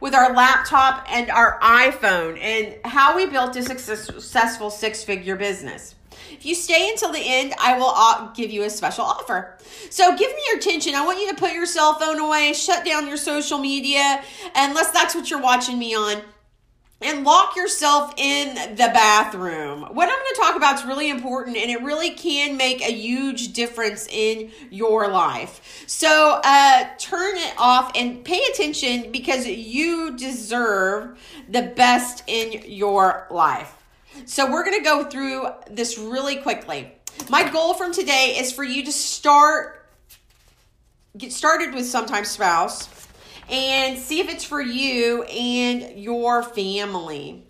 with our laptop and our iPhone and how we built a successful six figure business. If you stay until the end, I will uh, give you a special offer. So give me your attention. I want you to put your cell phone away, shut down your social media, unless that's what you're watching me on and lock yourself in the bathroom. What I'm going to talk about is really important and it really can make a huge difference in your life. So, uh, turn it off and pay attention because you deserve the best in your life. So, we're going to go through this really quickly. My goal from today is for you to start, get started with Sometimes Spouse and see if it's for you and your family.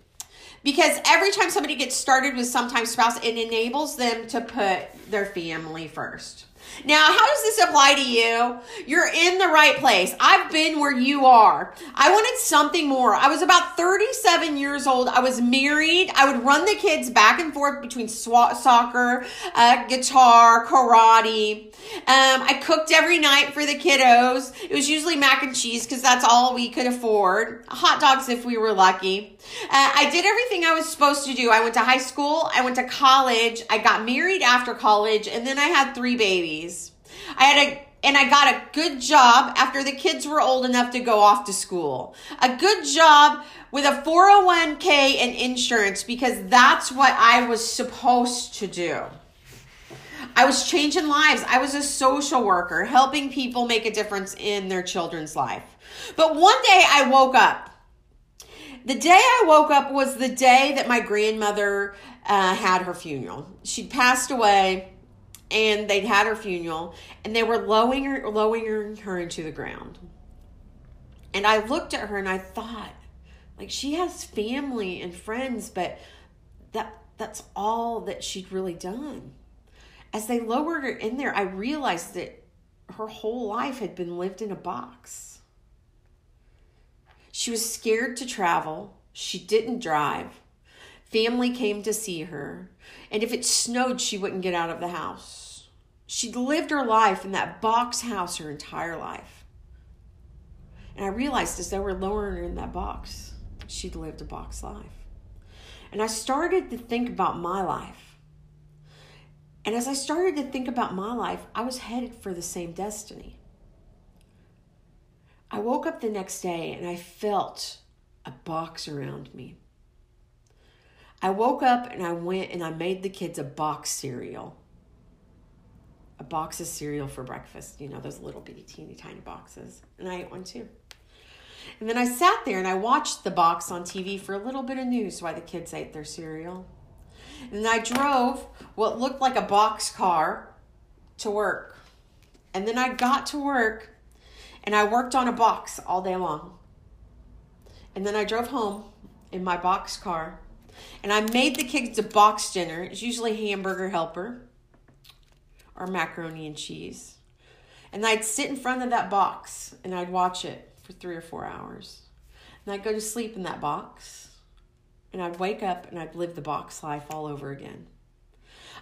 Because every time somebody gets started with sometimes spouse, it enables them to put their family first. Now, how does this apply to you? You're in the right place. I've been where you are. I wanted something more. I was about 37 years old. I was married. I would run the kids back and forth between sw- soccer, uh, guitar, karate. Um, I cooked every night for the kiddos. It was usually mac and cheese because that's all we could afford. Hot dogs if we were lucky. Uh, I did everything I was supposed to do. I went to high school. I went to college. I got married after college, and then I had three babies. I had a and I got a good job after the kids were old enough to go off to school. A good job with a 401k and insurance because that's what I was supposed to do. I was changing lives. I was a social worker, helping people make a difference in their children's life. But one day I woke up. The day I woke up was the day that my grandmother uh, had her funeral. She'd passed away and they'd had her funeral and they were lowering her, lowering her into the ground. And I looked at her and I thought, like she has family and friends, but that that's all that she'd really done. As they lowered her in there, I realized that her whole life had been lived in a box. She was scared to travel. She didn't drive. Family came to see her. And if it snowed, she wouldn't get out of the house. She'd lived her life in that box house her entire life. And I realized as they were lowering her in that box, she'd lived a box life. And I started to think about my life. And as I started to think about my life, I was headed for the same destiny. I woke up the next day and I felt a box around me. I woke up and I went and I made the kids a box cereal. A box of cereal for breakfast, you know, those little bitty teeny tiny boxes. And I ate one too. And then I sat there and I watched the box on TV for a little bit of news while the kids ate their cereal. And I drove what looked like a box car to work. And then I got to work and I worked on a box all day long. And then I drove home in my box car and I made the kids a box dinner. It's usually hamburger helper or macaroni and cheese. And I'd sit in front of that box and I'd watch it for three or four hours. And I'd go to sleep in that box. And I'd wake up and I'd live the box life all over again.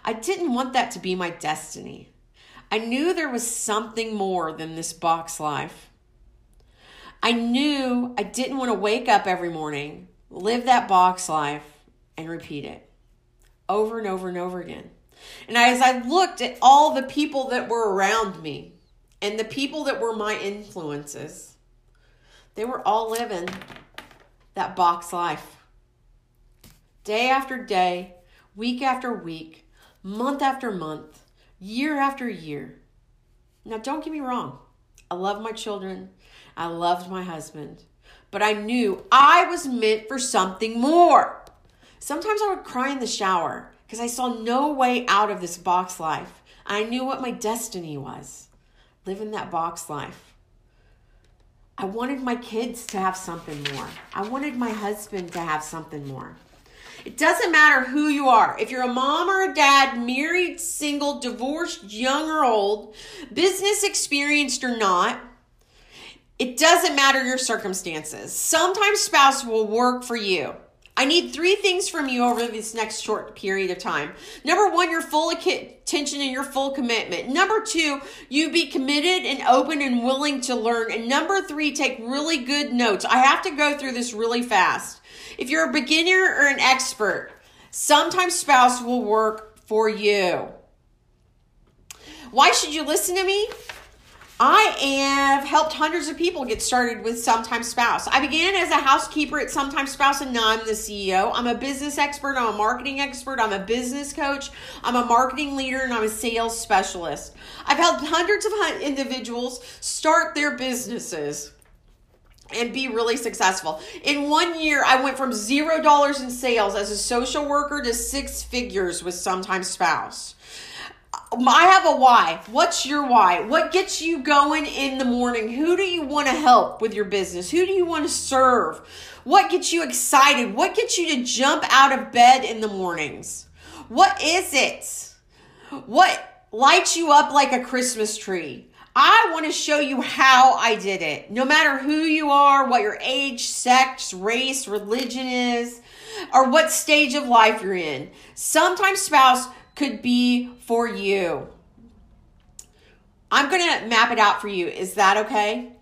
I didn't want that to be my destiny. I knew there was something more than this box life. I knew I didn't want to wake up every morning, live that box life, and repeat it over and over and over again. And as I looked at all the people that were around me and the people that were my influences, they were all living that box life. Day after day, week after week, month after month, year after year. Now, don't get me wrong. I love my children. I loved my husband. But I knew I was meant for something more. Sometimes I would cry in the shower because I saw no way out of this box life. I knew what my destiny was living that box life. I wanted my kids to have something more. I wanted my husband to have something more. It doesn't matter who you are. If you're a mom or a dad, married, single, divorced, young or old, business experienced or not, it doesn't matter your circumstances. Sometimes spouse will work for you. I need three things from you over this next short period of time. Number one, your full attention and your full commitment. Number two, you be committed and open and willing to learn. And number three, take really good notes. I have to go through this really fast. If you're a beginner or an expert, sometimes spouse will work for you. Why should you listen to me? I have helped hundreds of people get started with Sometime Spouse. I began as a housekeeper at Sometime Spouse, and now I'm the CEO. I'm a business expert, I'm a marketing expert, I'm a business coach, I'm a marketing leader, and I'm a sales specialist. I've helped hundreds of individuals start their businesses and be really successful. In one year, I went from zero dollars in sales as a social worker to six figures with Sometime Spouse. I have a why. What's your why? What gets you going in the morning? Who do you want to help with your business? Who do you want to serve? What gets you excited? What gets you to jump out of bed in the mornings? What is it? What lights you up like a Christmas tree? I want to show you how I did it. No matter who you are, what your age, sex, race, religion is, or what stage of life you're in. Sometimes spouse could be for you. I'm going to map it out for you. Is that okay?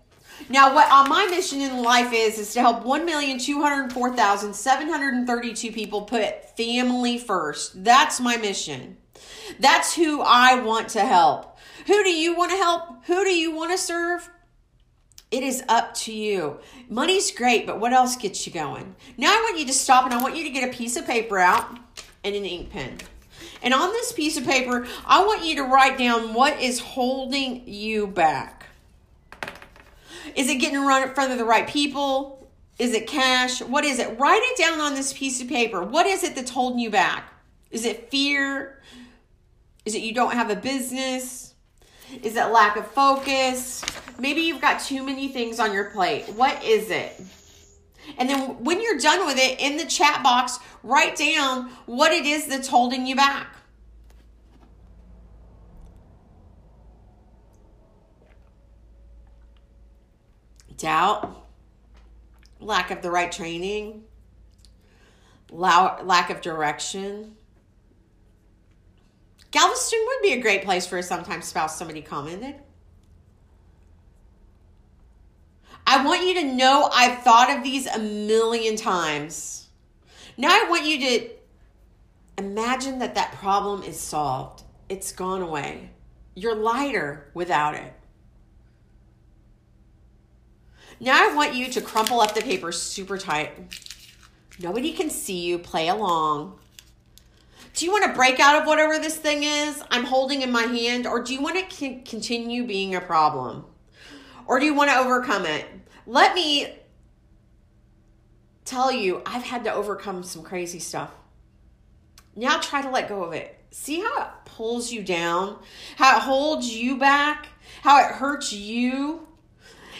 Now, what uh, my mission in life is is to help 1,204,732 people put family first. That's my mission. That's who I want to help. Who do you want to help? Who do you want to serve? It is up to you. Money's great, but what else gets you going? Now I want you to stop and I want you to get a piece of paper out and an ink pen. And on this piece of paper, I want you to write down what is holding you back. Is it getting run in front of the right people? Is it cash? What is it? Write it down on this piece of paper. What is it that's holding you back? Is it fear? Is it you don't have a business? Is it lack of focus? Maybe you've got too many things on your plate. What is it? And then when you're done with it, in the chat box, write down what it is that's holding you back. Doubt, lack of the right training, lack of direction. Galveston would be a great place for a sometimes spouse, somebody commented. I want you to know I've thought of these a million times. Now I want you to imagine that that problem is solved. It's gone away. You're lighter without it. Now I want you to crumple up the paper super tight. Nobody can see you. Play along. Do you want to break out of whatever this thing is I'm holding in my hand, or do you want to continue being a problem? Or do you want to overcome it? Let me tell you, I've had to overcome some crazy stuff. Now try to let go of it. See how it pulls you down, how it holds you back, how it hurts you.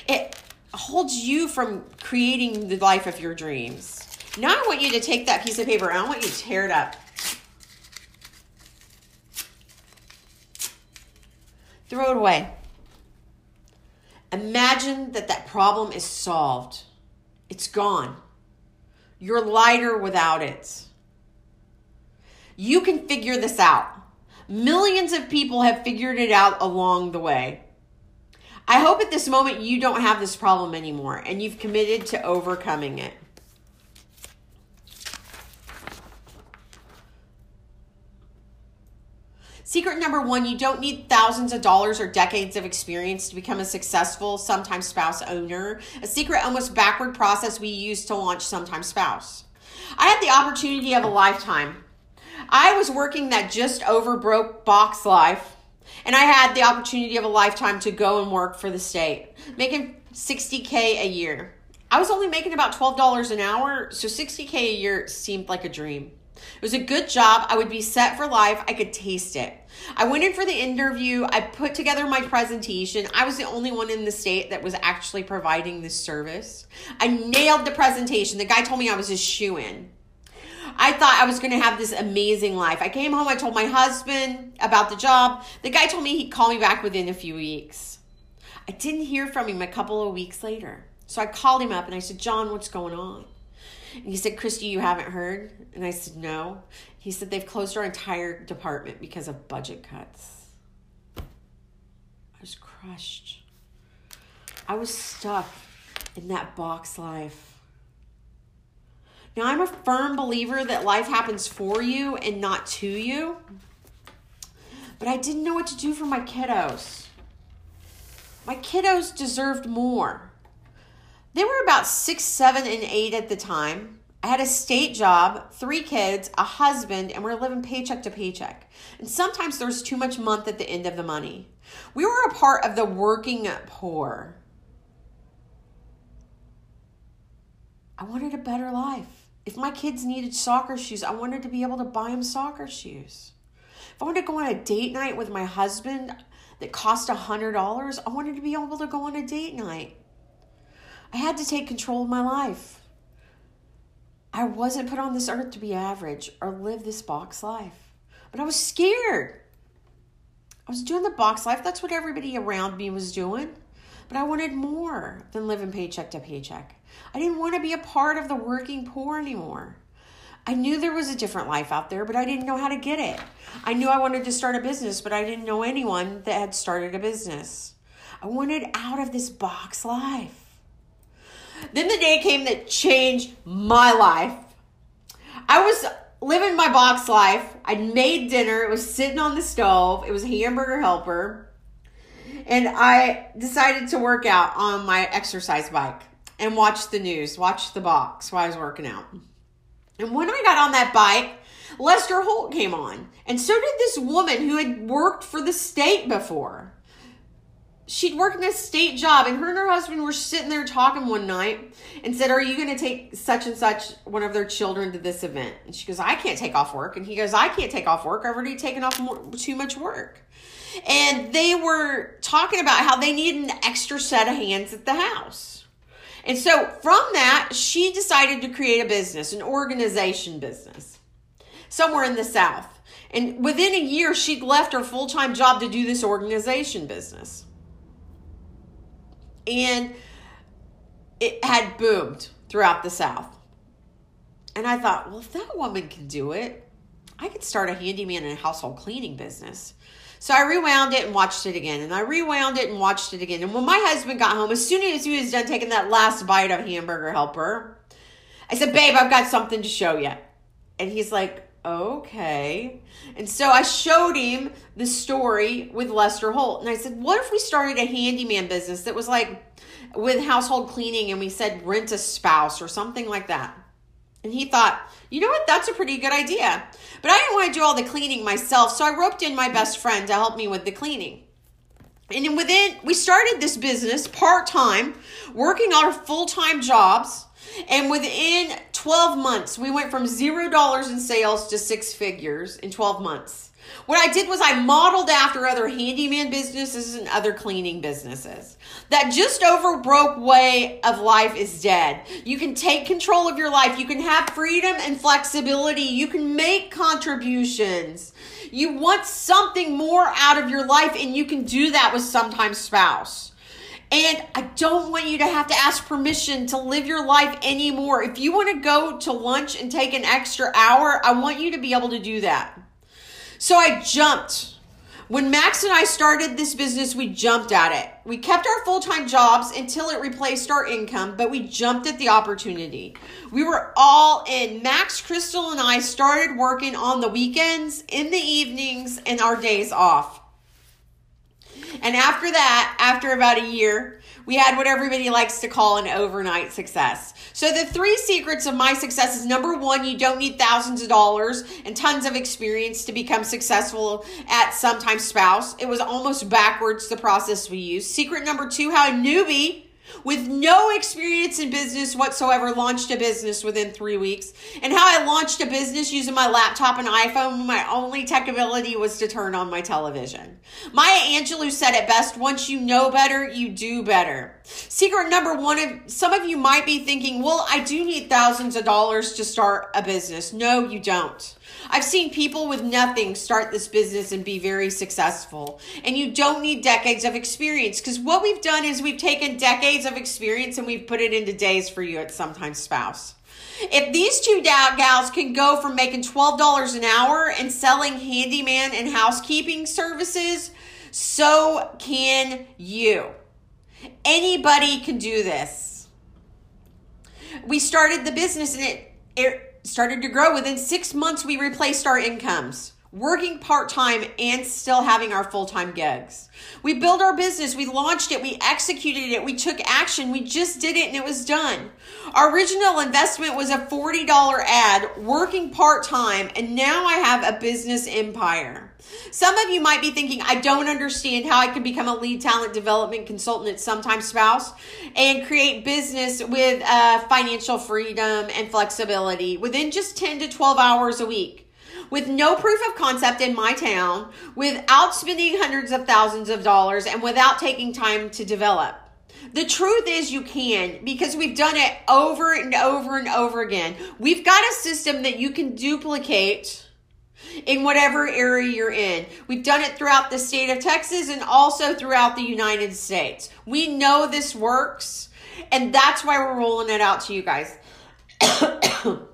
It holds you from creating the life of your dreams. Now I want you to take that piece of paper and I want you to tear it up. Throw it away. Imagine that that problem is solved. It's gone. You're lighter without it. You can figure this out. Millions of people have figured it out along the way. I hope at this moment you don't have this problem anymore and you've committed to overcoming it. Secret number one you don't need thousands of dollars or decades of experience to become a successful, sometimes spouse owner. A secret, almost backward process we use to launch sometimes spouse. I had the opportunity of a lifetime. I was working that just over broke box life, and I had the opportunity of a lifetime to go and work for the state, making 60K a year. I was only making about $12 an hour, so 60K a year seemed like a dream. It was a good job. I would be set for life. I could taste it. I went in for the interview. I put together my presentation. I was the only one in the state that was actually providing this service. I nailed the presentation. The guy told me I was a shoe in. I thought I was going to have this amazing life. I came home, I told my husband about the job. The guy told me he'd call me back within a few weeks. I didn't hear from him a couple of weeks later. So I called him up and I said, John, what's going on? And he said, Christy, you haven't heard? And I said, No. He said, They've closed our entire department because of budget cuts. I was crushed. I was stuck in that box life. Now, I'm a firm believer that life happens for you and not to you. But I didn't know what to do for my kiddos. My kiddos deserved more. They were about six, seven, and eight at the time. I had a state job, three kids, a husband, and we are living paycheck to paycheck. And sometimes there was too much month at the end of the money. We were a part of the working poor. I wanted a better life. If my kids needed soccer shoes, I wanted to be able to buy them soccer shoes. If I wanted to go on a date night with my husband that cost a $100, I wanted to be able to go on a date night. I had to take control of my life. I wasn't put on this earth to be average or live this box life. But I was scared. I was doing the box life. That's what everybody around me was doing. But I wanted more than living paycheck to paycheck. I didn't want to be a part of the working poor anymore. I knew there was a different life out there, but I didn't know how to get it. I knew I wanted to start a business, but I didn't know anyone that had started a business. I wanted out of this box life. Then the day came that changed my life. I was living my box life. I'd made dinner. It was sitting on the stove. It was hamburger helper. And I decided to work out on my exercise bike and watch the news, watch the box while I was working out. And when I got on that bike, Lester Holt came on. And so did this woman who had worked for the state before she'd worked in a state job and her and her husband were sitting there talking one night and said are you going to take such and such one of their children to this event? And she goes i can't take off work. And he goes i can't take off work. I've already taken off more, too much work. And they were talking about how they need an extra set of hands at the house. And so from that she decided to create a business an organization business somewhere in the south. And within a year she'd left her full-time job to do this organization business and it had boomed throughout the South. And I thought, well, if that woman can do it, I could start a handyman and a household cleaning business. So I rewound it and watched it again, and I rewound it and watched it again. And when my husband got home, as soon as he was done taking that last bite of hamburger helper, I said, Babe, I've got something to show you. And he's like, okay. And so I showed him the story with Lester Holt. And I said, what if we started a handyman business that was like with household cleaning and we said rent a spouse or something like that? And he thought, you know what? That's a pretty good idea. But I didn't want to do all the cleaning myself. So I roped in my best friend to help me with the cleaning. And within, we started this business part time, working our full time jobs and within 12 months, we went from zero dollars in sales to six figures in 12 months. What I did was I modeled after other handyman businesses and other cleaning businesses. That just over broke way of life is dead. You can take control of your life. You can have freedom and flexibility. You can make contributions. You want something more out of your life, and you can do that with sometimes spouse. And I don't want you to have to ask permission to live your life anymore. If you want to go to lunch and take an extra hour, I want you to be able to do that. So I jumped. When Max and I started this business, we jumped at it. We kept our full time jobs until it replaced our income, but we jumped at the opportunity. We were all in. Max, Crystal, and I started working on the weekends, in the evenings, and our days off. And after that, after about a year, we had what everybody likes to call an overnight success. So the three secrets of my success is number one, you don't need thousands of dollars and tons of experience to become successful at sometimes spouse. It was almost backwards the process we used. Secret number two, how a newbie with no experience in business whatsoever, launched a business within three weeks. And how I launched a business using my laptop and iPhone, my only tech ability was to turn on my television. Maya Angelou said it best once you know better, you do better. Secret number one of some of you might be thinking, well, I do need thousands of dollars to start a business. No, you don't. I've seen people with nothing start this business and be very successful. And you don't need decades of experience because what we've done is we've taken decades of experience and we've put it into days for you at sometimes spouse. If these two gals can go from making $12 an hour and selling handyman and housekeeping services, so can you. Anybody can do this. We started the business and it, it started to grow. Within six months, we replaced our incomes working part time and still having our full time gigs. We built our business, we launched it, we executed it, we took action, we just did it and it was done. Our original investment was a $40 ad working part time, and now I have a business empire. Some of you might be thinking, I don't understand how I can become a lead talent development consultant at Sometimes Spouse and create business with uh, financial freedom and flexibility within just 10 to 12 hours a week with no proof of concept in my town, without spending hundreds of thousands of dollars, and without taking time to develop. The truth is, you can because we've done it over and over and over again. We've got a system that you can duplicate in whatever area you're in. We've done it throughout the state of Texas and also throughout the United States. We know this works, and that's why we're rolling it out to you guys.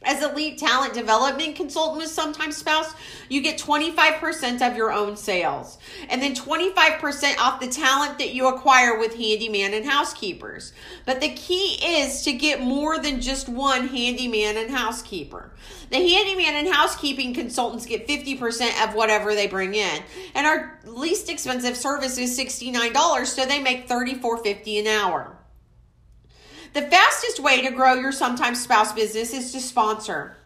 As lead talent development consultant with Sometimes Spouse, you get 25% of your own sales and then 25% off the talent that you acquire with handyman and housekeepers. But the key is to get more than just one handyman and housekeeper. The handyman and housekeeping consultants get 50% of whatever they bring in. And our least expensive service is $69, so they make $34.50 an hour. The fastest way to grow your sometimes spouse business is to sponsor.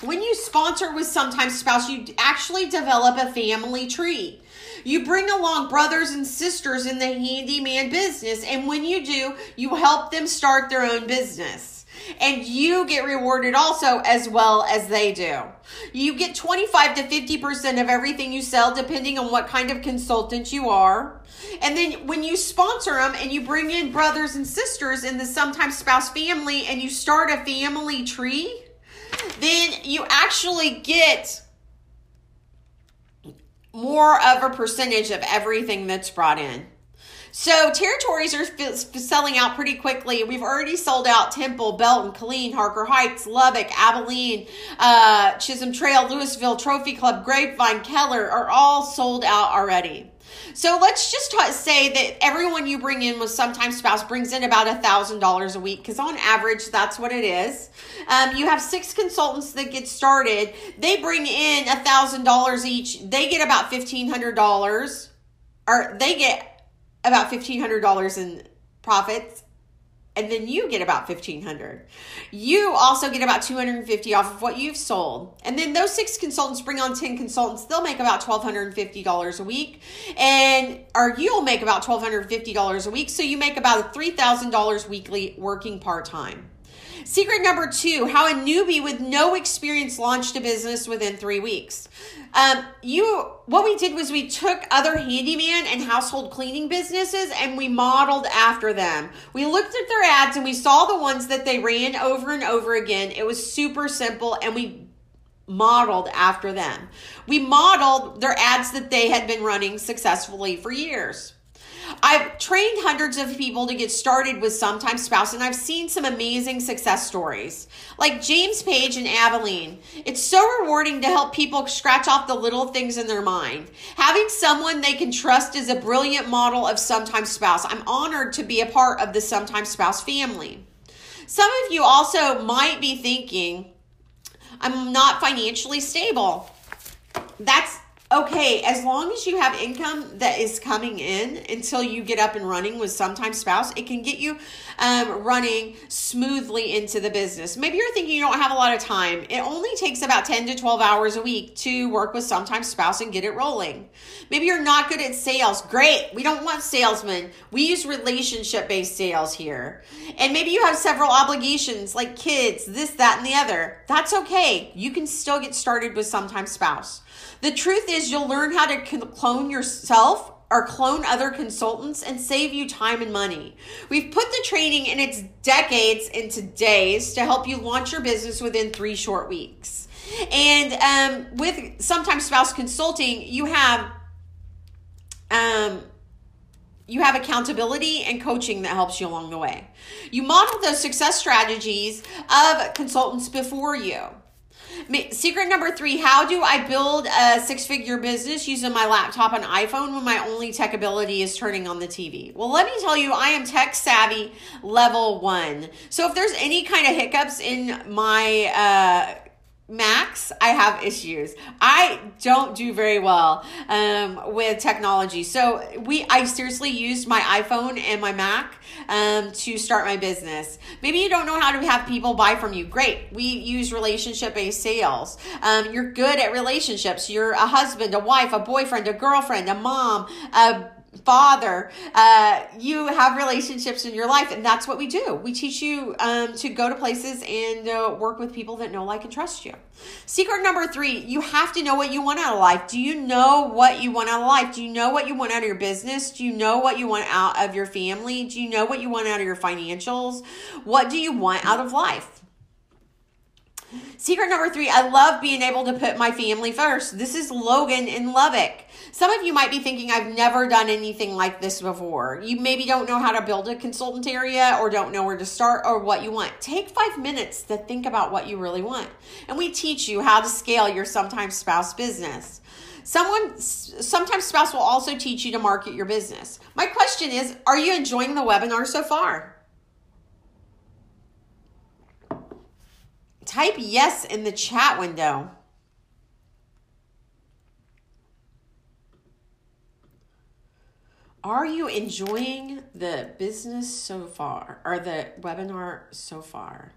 When you sponsor with sometimes spouse, you actually develop a family tree. You bring along brothers and sisters in the handyman business, and when you do, you help them start their own business and you get rewarded also as well as they do. You get 25 to 50% of everything you sell depending on what kind of consultant you are. And then when you sponsor them and you bring in brothers and sisters in the sometimes spouse family and you start a family tree, then you actually get more of a percentage of everything that's brought in. So territories are selling out pretty quickly. We've already sold out Temple, Belton, Killeen, Harker Heights, Lubbock, Abilene, uh, Chisholm Trail, Lewisville, Trophy Club, Grapevine, Keller are all sold out already. So let's just t- say that everyone you bring in with sometimes spouse brings in about a thousand dollars a week because on average that's what it is. Um, you have six consultants that get started. They bring in a thousand dollars each. They get about fifteen hundred dollars, or they get about $1,500 in profits and then you get about 1500 you also get about 250 off of what you've sold. And then those six consultants bring on 10 consultants they'll make about $1250 a week. And or you'll make about $1250 a week so you make about $3000 weekly working part-time Secret number two how a newbie with no experience launched a business within three weeks. Um, you, what we did was we took other handyman and household cleaning businesses and we modeled after them. We looked at their ads and we saw the ones that they ran over and over again. It was super simple and we modeled after them. We modeled their ads that they had been running successfully for years. I've trained hundreds of people to get started with sometimes spouse, and I've seen some amazing success stories. Like James Page and Abilene. It's so rewarding to help people scratch off the little things in their mind. Having someone they can trust is a brilliant model of sometimes spouse. I'm honored to be a part of the sometimes spouse family. Some of you also might be thinking, I'm not financially stable. That's okay, as long as you have income that is coming in until you get up and running with sometimes spouse, it can get you um, running smoothly into the business. Maybe you're thinking you don't have a lot of time. It only takes about 10 to 12 hours a week to work with sometimes spouse and get it rolling. Maybe you're not good at sales. Great. We don't want salesmen. We use relationship based sales here. And maybe you have several obligations like kids, this, that, and the other. That's okay. You can still get started with sometimes spouse. The truth is, you'll learn how to clone yourself or clone other consultants and save you time and money. We've put the training in its decades into days to help you launch your business within three short weeks. And um, with sometimes spouse consulting, you have um, you have accountability and coaching that helps you along the way. You model those success strategies of consultants before you. Secret number three How do I build a six figure business using my laptop and iPhone when my only tech ability is turning on the TV? Well, let me tell you, I am tech savvy level one. So if there's any kind of hiccups in my, uh, Macs, I have issues. I don't do very well um, with technology. So we, I seriously used my iPhone and my Mac um, to start my business. Maybe you don't know how to have people buy from you. Great. We use relationship based sales. Um, you're good at relationships. You're a husband, a wife, a boyfriend, a girlfriend, a mom, a father uh, you have relationships in your life and that's what we do. We teach you um, to go to places and uh, work with people that know like and trust you. Secret number three you have to know what you want out of life. Do you know what you want out of life? Do you know what you want out of your business? Do you know what you want out of your family? Do you know what you want out of your financials? What do you want out of life Secret number three, I love being able to put my family first. This is Logan in Lubbock. Some of you might be thinking, I've never done anything like this before. You maybe don't know how to build a consultant area or don't know where to start or what you want. Take five minutes to think about what you really want. And we teach you how to scale your sometimes spouse business. Someone, sometimes spouse will also teach you to market your business. My question is, are you enjoying the webinar so far? Type yes in the chat window. Are you enjoying the business so far or the webinar so far?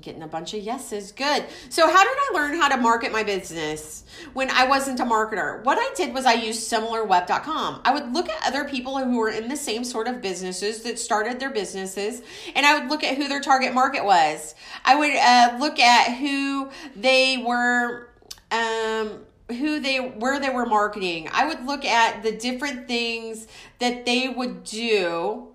Getting a bunch of yeses. Good. So, how did I learn how to market my business when I wasn't a marketer? What I did was I used similarweb.com. I would look at other people who were in the same sort of businesses that started their businesses, and I would look at who their target market was. I would uh, look at who they were. Um, who they where they were marketing i would look at the different things that they would do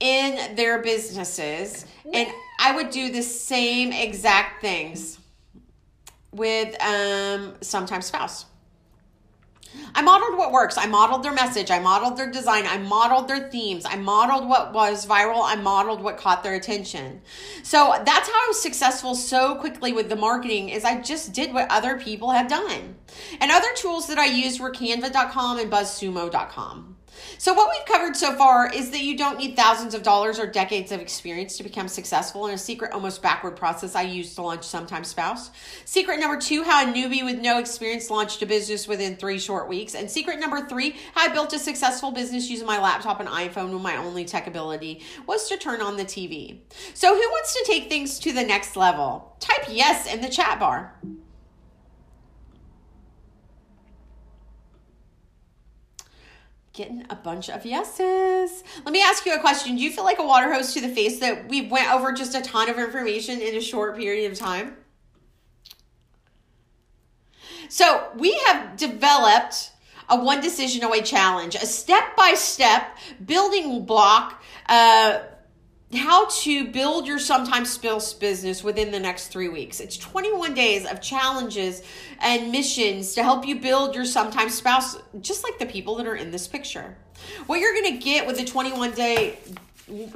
in their businesses and I would do the same exact things with um, sometimes spouse. I modeled what works. I modeled their message. I modeled their design. I modeled their themes. I modeled what was viral. I modeled what caught their attention. So that's how I was successful so quickly with the marketing is I just did what other people had done. And other tools that I used were canva.com and buzzsumo.com. So, what we've covered so far is that you don't need thousands of dollars or decades of experience to become successful in a secret, almost backward process I used to launch Sometimes Spouse. Secret number two, how a newbie with no experience launched a business within three short weeks. And secret number three, how I built a successful business using my laptop and iPhone when my only tech ability was to turn on the TV. So, who wants to take things to the next level? Type yes in the chat bar. Getting a bunch of yeses. Let me ask you a question. Do you feel like a water hose to the face that we went over just a ton of information in a short period of time? So, we have developed a one decision away challenge, a step by step building block uh, how to build your sometimes spouse business within the next three weeks. It's 21 days of challenges and missions to help you build your sometimes spouse, just like the people that are in this picture. What you're to get with the 21 day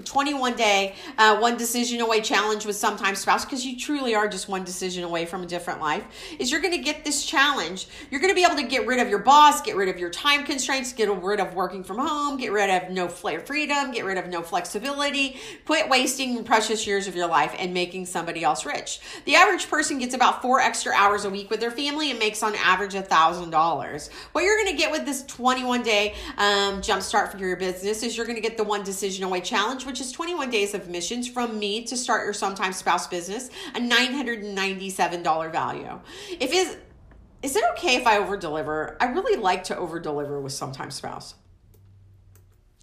21 day, uh, one decision away challenge with sometimes spouse, because you truly are just one decision away from a different life, is you're going to get this challenge. You're going to be able to get rid of your boss, get rid of your time constraints, get rid of working from home, get rid of no flare freedom, get rid of no flexibility, quit wasting precious years of your life and making somebody else rich. The average person gets about four extra hours a week with their family and makes on average a thousand dollars. What you're going to get with this 21 day um, jumpstart for your business is you're going to get the one decision away challenge challenge, which is 21 days of missions from me to start your sometimes spouse business, a $997 value. If is is it okay if I over deliver? I really like to over deliver with sometimes spouse.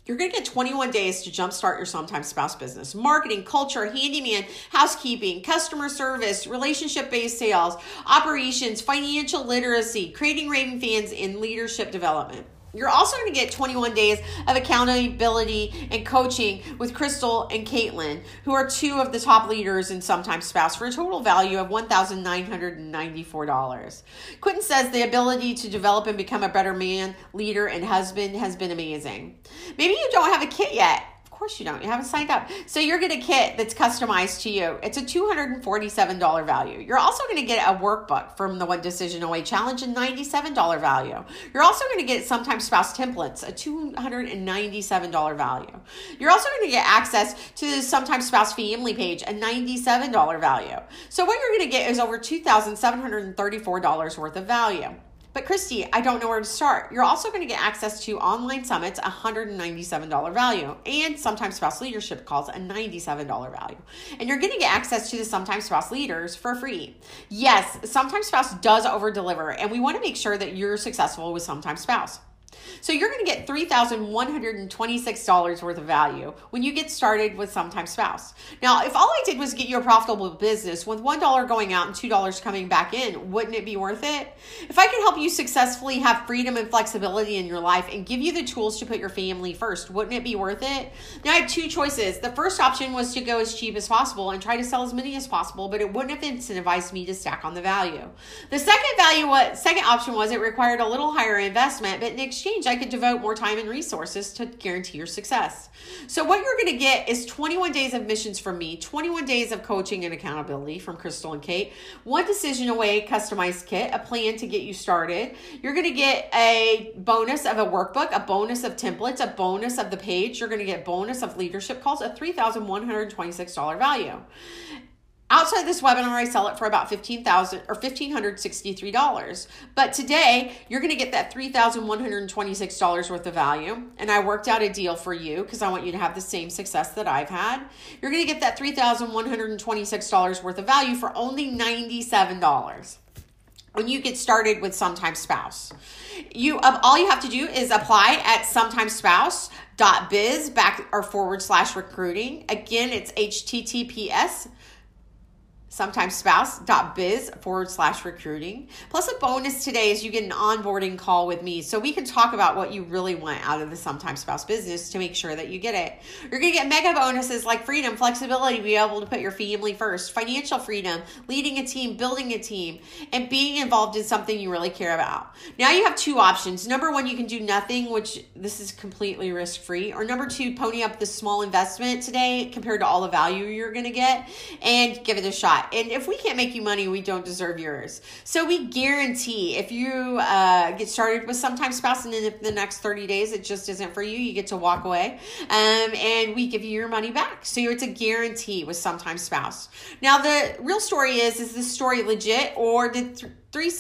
You're going to get 21 days to jumpstart your sometimes spouse business. Marketing, culture, handyman, housekeeping, customer service, relationship based sales, operations, financial literacy, creating raving fans, and leadership development. You're also going to get 21 days of accountability and coaching with Crystal and Caitlin, who are two of the top leaders in Sometimes Spouse, for a total value of $1,994. Quentin says the ability to develop and become a better man, leader, and husband has been amazing. Maybe you don't have a kit yet course you don't. You haven't signed up. So you're going to kit that's customized to you. It's a $247 value. You're also going to get a workbook from the One Decision Away Challenge, a $97 value. You're also going to get sometimes spouse templates, a $297 value. You're also going to get access to the sometimes spouse family page, a $97 value. So what you're going to get is over $2,734 worth of value. But Christy, I don't know where to start. You're also going to get access to online summits, $197 value, and sometimes spouse leadership calls, a $97 value. And you're going to get access to the sometimes spouse leaders for free. Yes, sometimes spouse does over deliver, and we want to make sure that you're successful with sometimes spouse. So you're going to get $3,126 worth of value when you get started with Sometimes Spouse. Now, if all I did was get you a profitable business with $1 going out and $2 coming back in, wouldn't it be worth it? If I could help you successfully have freedom and flexibility in your life and give you the tools to put your family first, wouldn't it be worth it? Now, I had two choices. The first option was to go as cheap as possible and try to sell as many as possible, but it wouldn't have incentivized me to stack on the value. The second value, what second option was it required a little higher investment, but in exchange, I could devote more time and resources to guarantee your success. So, what you're going to get is 21 days of missions from me, 21 days of coaching and accountability from Crystal and Kate, one decision away customized kit, a plan to get you started. You're going to get a bonus of a workbook, a bonus of templates, a bonus of the page. You're going to get bonus of leadership calls, a $3,126 value. Outside this webinar, I sell it for about fifteen thousand or fifteen hundred sixty-three dollars. But today, you're going to get that three thousand one hundred twenty-six dollars worth of value, and I worked out a deal for you because I want you to have the same success that I've had. You're going to get that three thousand one hundred twenty-six dollars worth of value for only ninety-seven dollars when you get started with sometimes spouse you all you have to do is apply at sometimes spouse dot biz back or forward slash recruiting again it's https sometimes spouse.biz forward slash recruiting. Plus, a bonus today is you get an onboarding call with me so we can talk about what you really want out of the sometimes spouse business to make sure that you get it. You're going to get mega bonuses like freedom, flexibility, be able to put your family first, financial freedom, leading a team, building a team, and being involved in something you really care about. Now you have two options. Number one, you can do nothing, which this is completely risk free. Or number two, pony up the small investment today compared to all the value you're going to get and give it a shot. And if we can't make you money, we don't deserve yours. So we guarantee if you uh, get started with sometimes spouse and then the next 30 days it just isn't for you, you get to walk away. Um, and we give you your money back. So it's a guarantee with sometimes spouse. Now the real story is, is this story legit or did th- three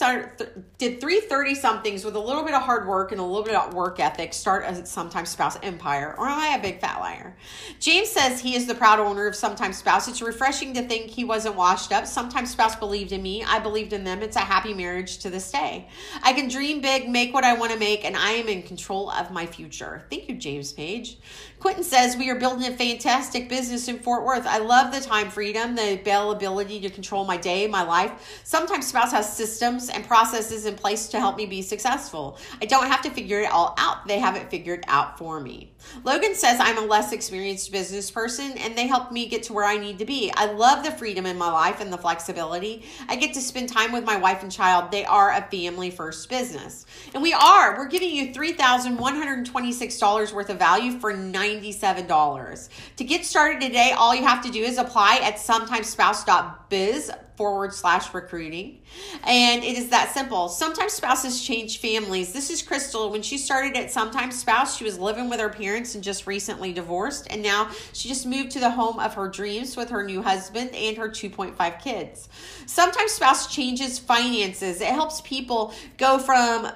did three thirty somethings with a little bit of hard work and a little bit of work ethic start as sometimes spouse empire or am i a big fat liar? James says he is the proud owner of sometimes spouse. It's refreshing to think he wasn't washed up. Sometimes spouse believed in me. I believed in them. It's a happy marriage to this day. I can dream big make what i want to make and i am in control of my future. Thank you james page quentin says we are building a fantastic business in fort worth i love the time freedom the availability to control my day my life sometimes spouse has systems and processes in place to help me be successful. I don't have to figure it all out. They have it figured out for me. Logan says I'm a less experienced business person and they help me get to where I need to be. I love the freedom in my life and the flexibility. I get to spend time with my wife and child. They are a family first business. And we are. We're giving you $3,126 worth of value for $97. To get started today, all you have to do is apply at sometimespouse.biz forward slash recruiting. And it is that simple. Sometimes spouses change families. This is Crystal. When she started at Sometimes Spouse, she was living with her parents and just recently divorced. And now she just moved to the home of her dreams with her new husband and her 2.5 kids. Sometimes Spouse changes finances. It helps people go from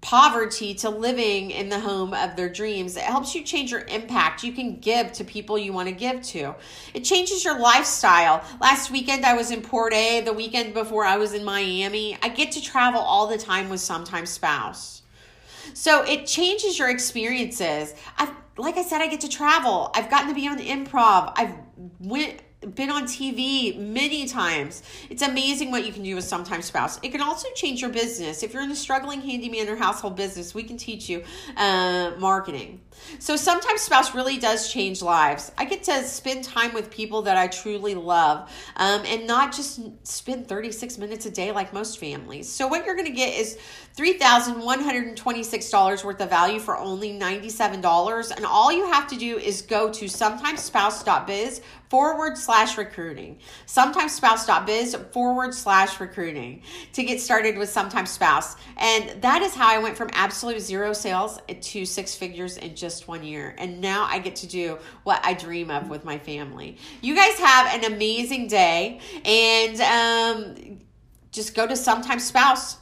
poverty to living in the home of their dreams. It helps you change your impact. You can give to people you want to give to. It changes your lifestyle. Last weekend I was in Port A, the weekend before I was in Miami. I get to travel all the time with sometimes spouse. So it changes your experiences. I've like I said, I get to travel. I've gotten to be on improv. I've went been on TV many times. It's amazing what you can do with Sometimes Spouse. It can also change your business. If you're in a struggling handyman or household business, we can teach you uh, marketing. So Sometimes Spouse really does change lives. I get to spend time with people that I truly love um, and not just spend 36 minutes a day like most families. So what you're going to get is $3,126 worth of value for only $97. And all you have to do is go to sometimespouse.biz forward slash recruiting. Sometimespouse.biz forward slash recruiting to get started with Sometimes Spouse. And that is how I went from absolute zero sales to six figures in just one year. And now I get to do what I dream of with my family. You guys have an amazing day and um, just go to Sometimes Spouse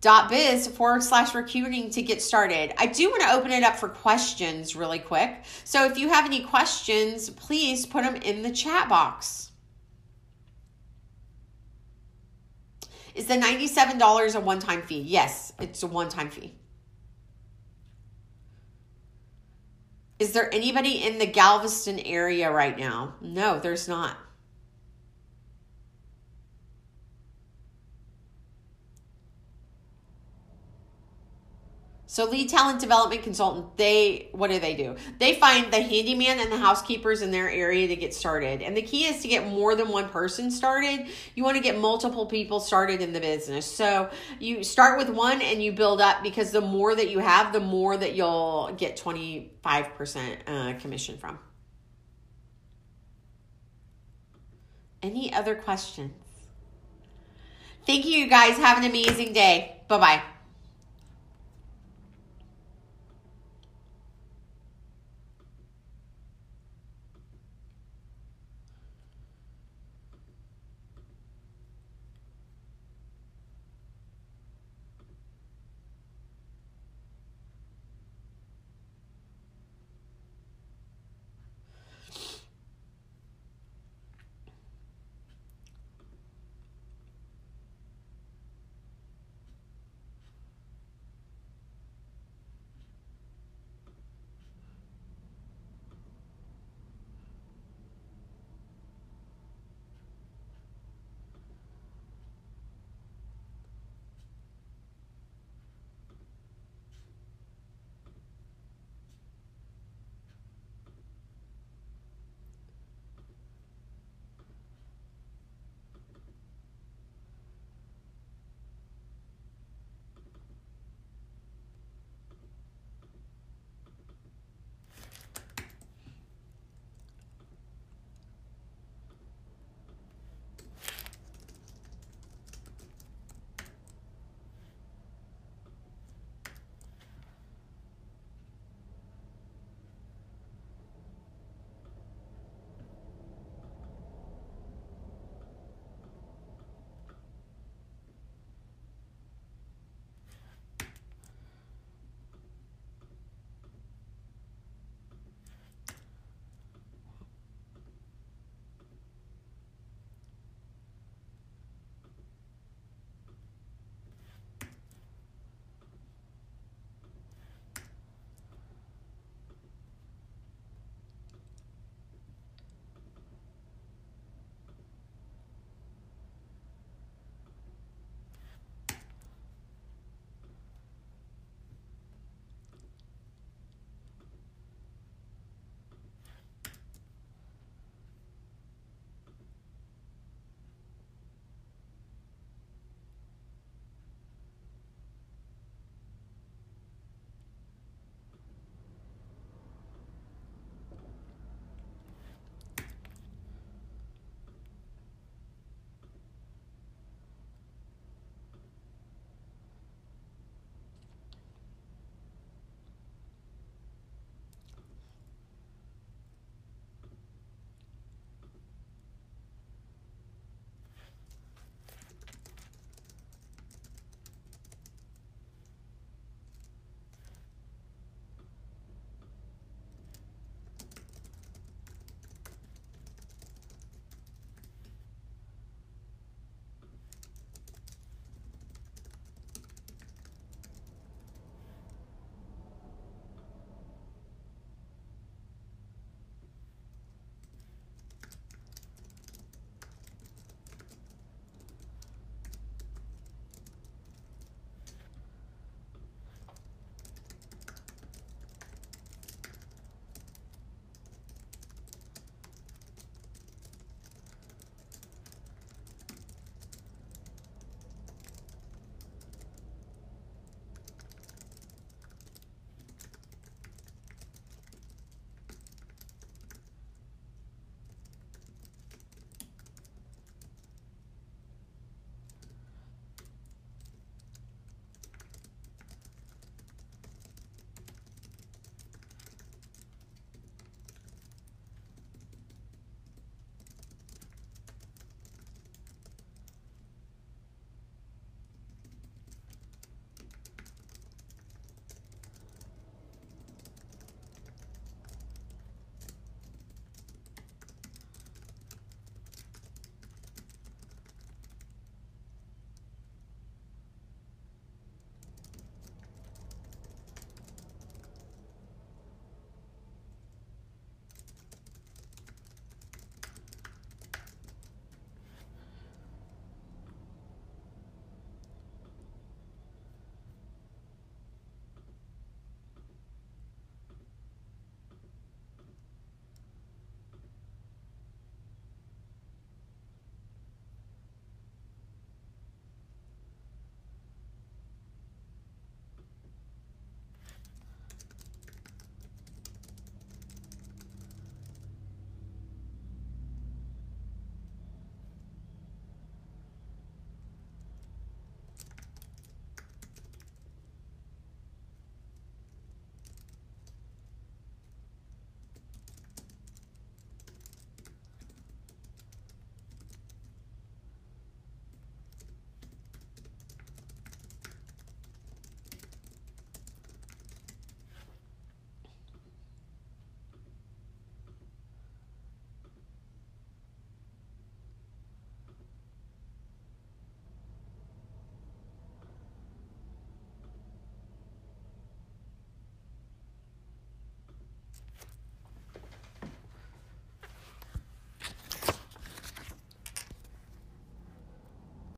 dot biz forward slash recruiting to get started. I do want to open it up for questions really quick. So if you have any questions, please put them in the chat box. Is the $97 a one time fee? Yes, it's a one time fee. Is there anybody in the Galveston area right now? No, there's not. So lead talent development consultant, they what do they do? They find the handyman and the housekeepers in their area to get started. And the key is to get more than one person started. You want to get multiple people started in the business. So you start with one and you build up because the more that you have, the more that you'll get 25% uh, commission from. Any other questions? Thank you, you guys. Have an amazing day. Bye bye.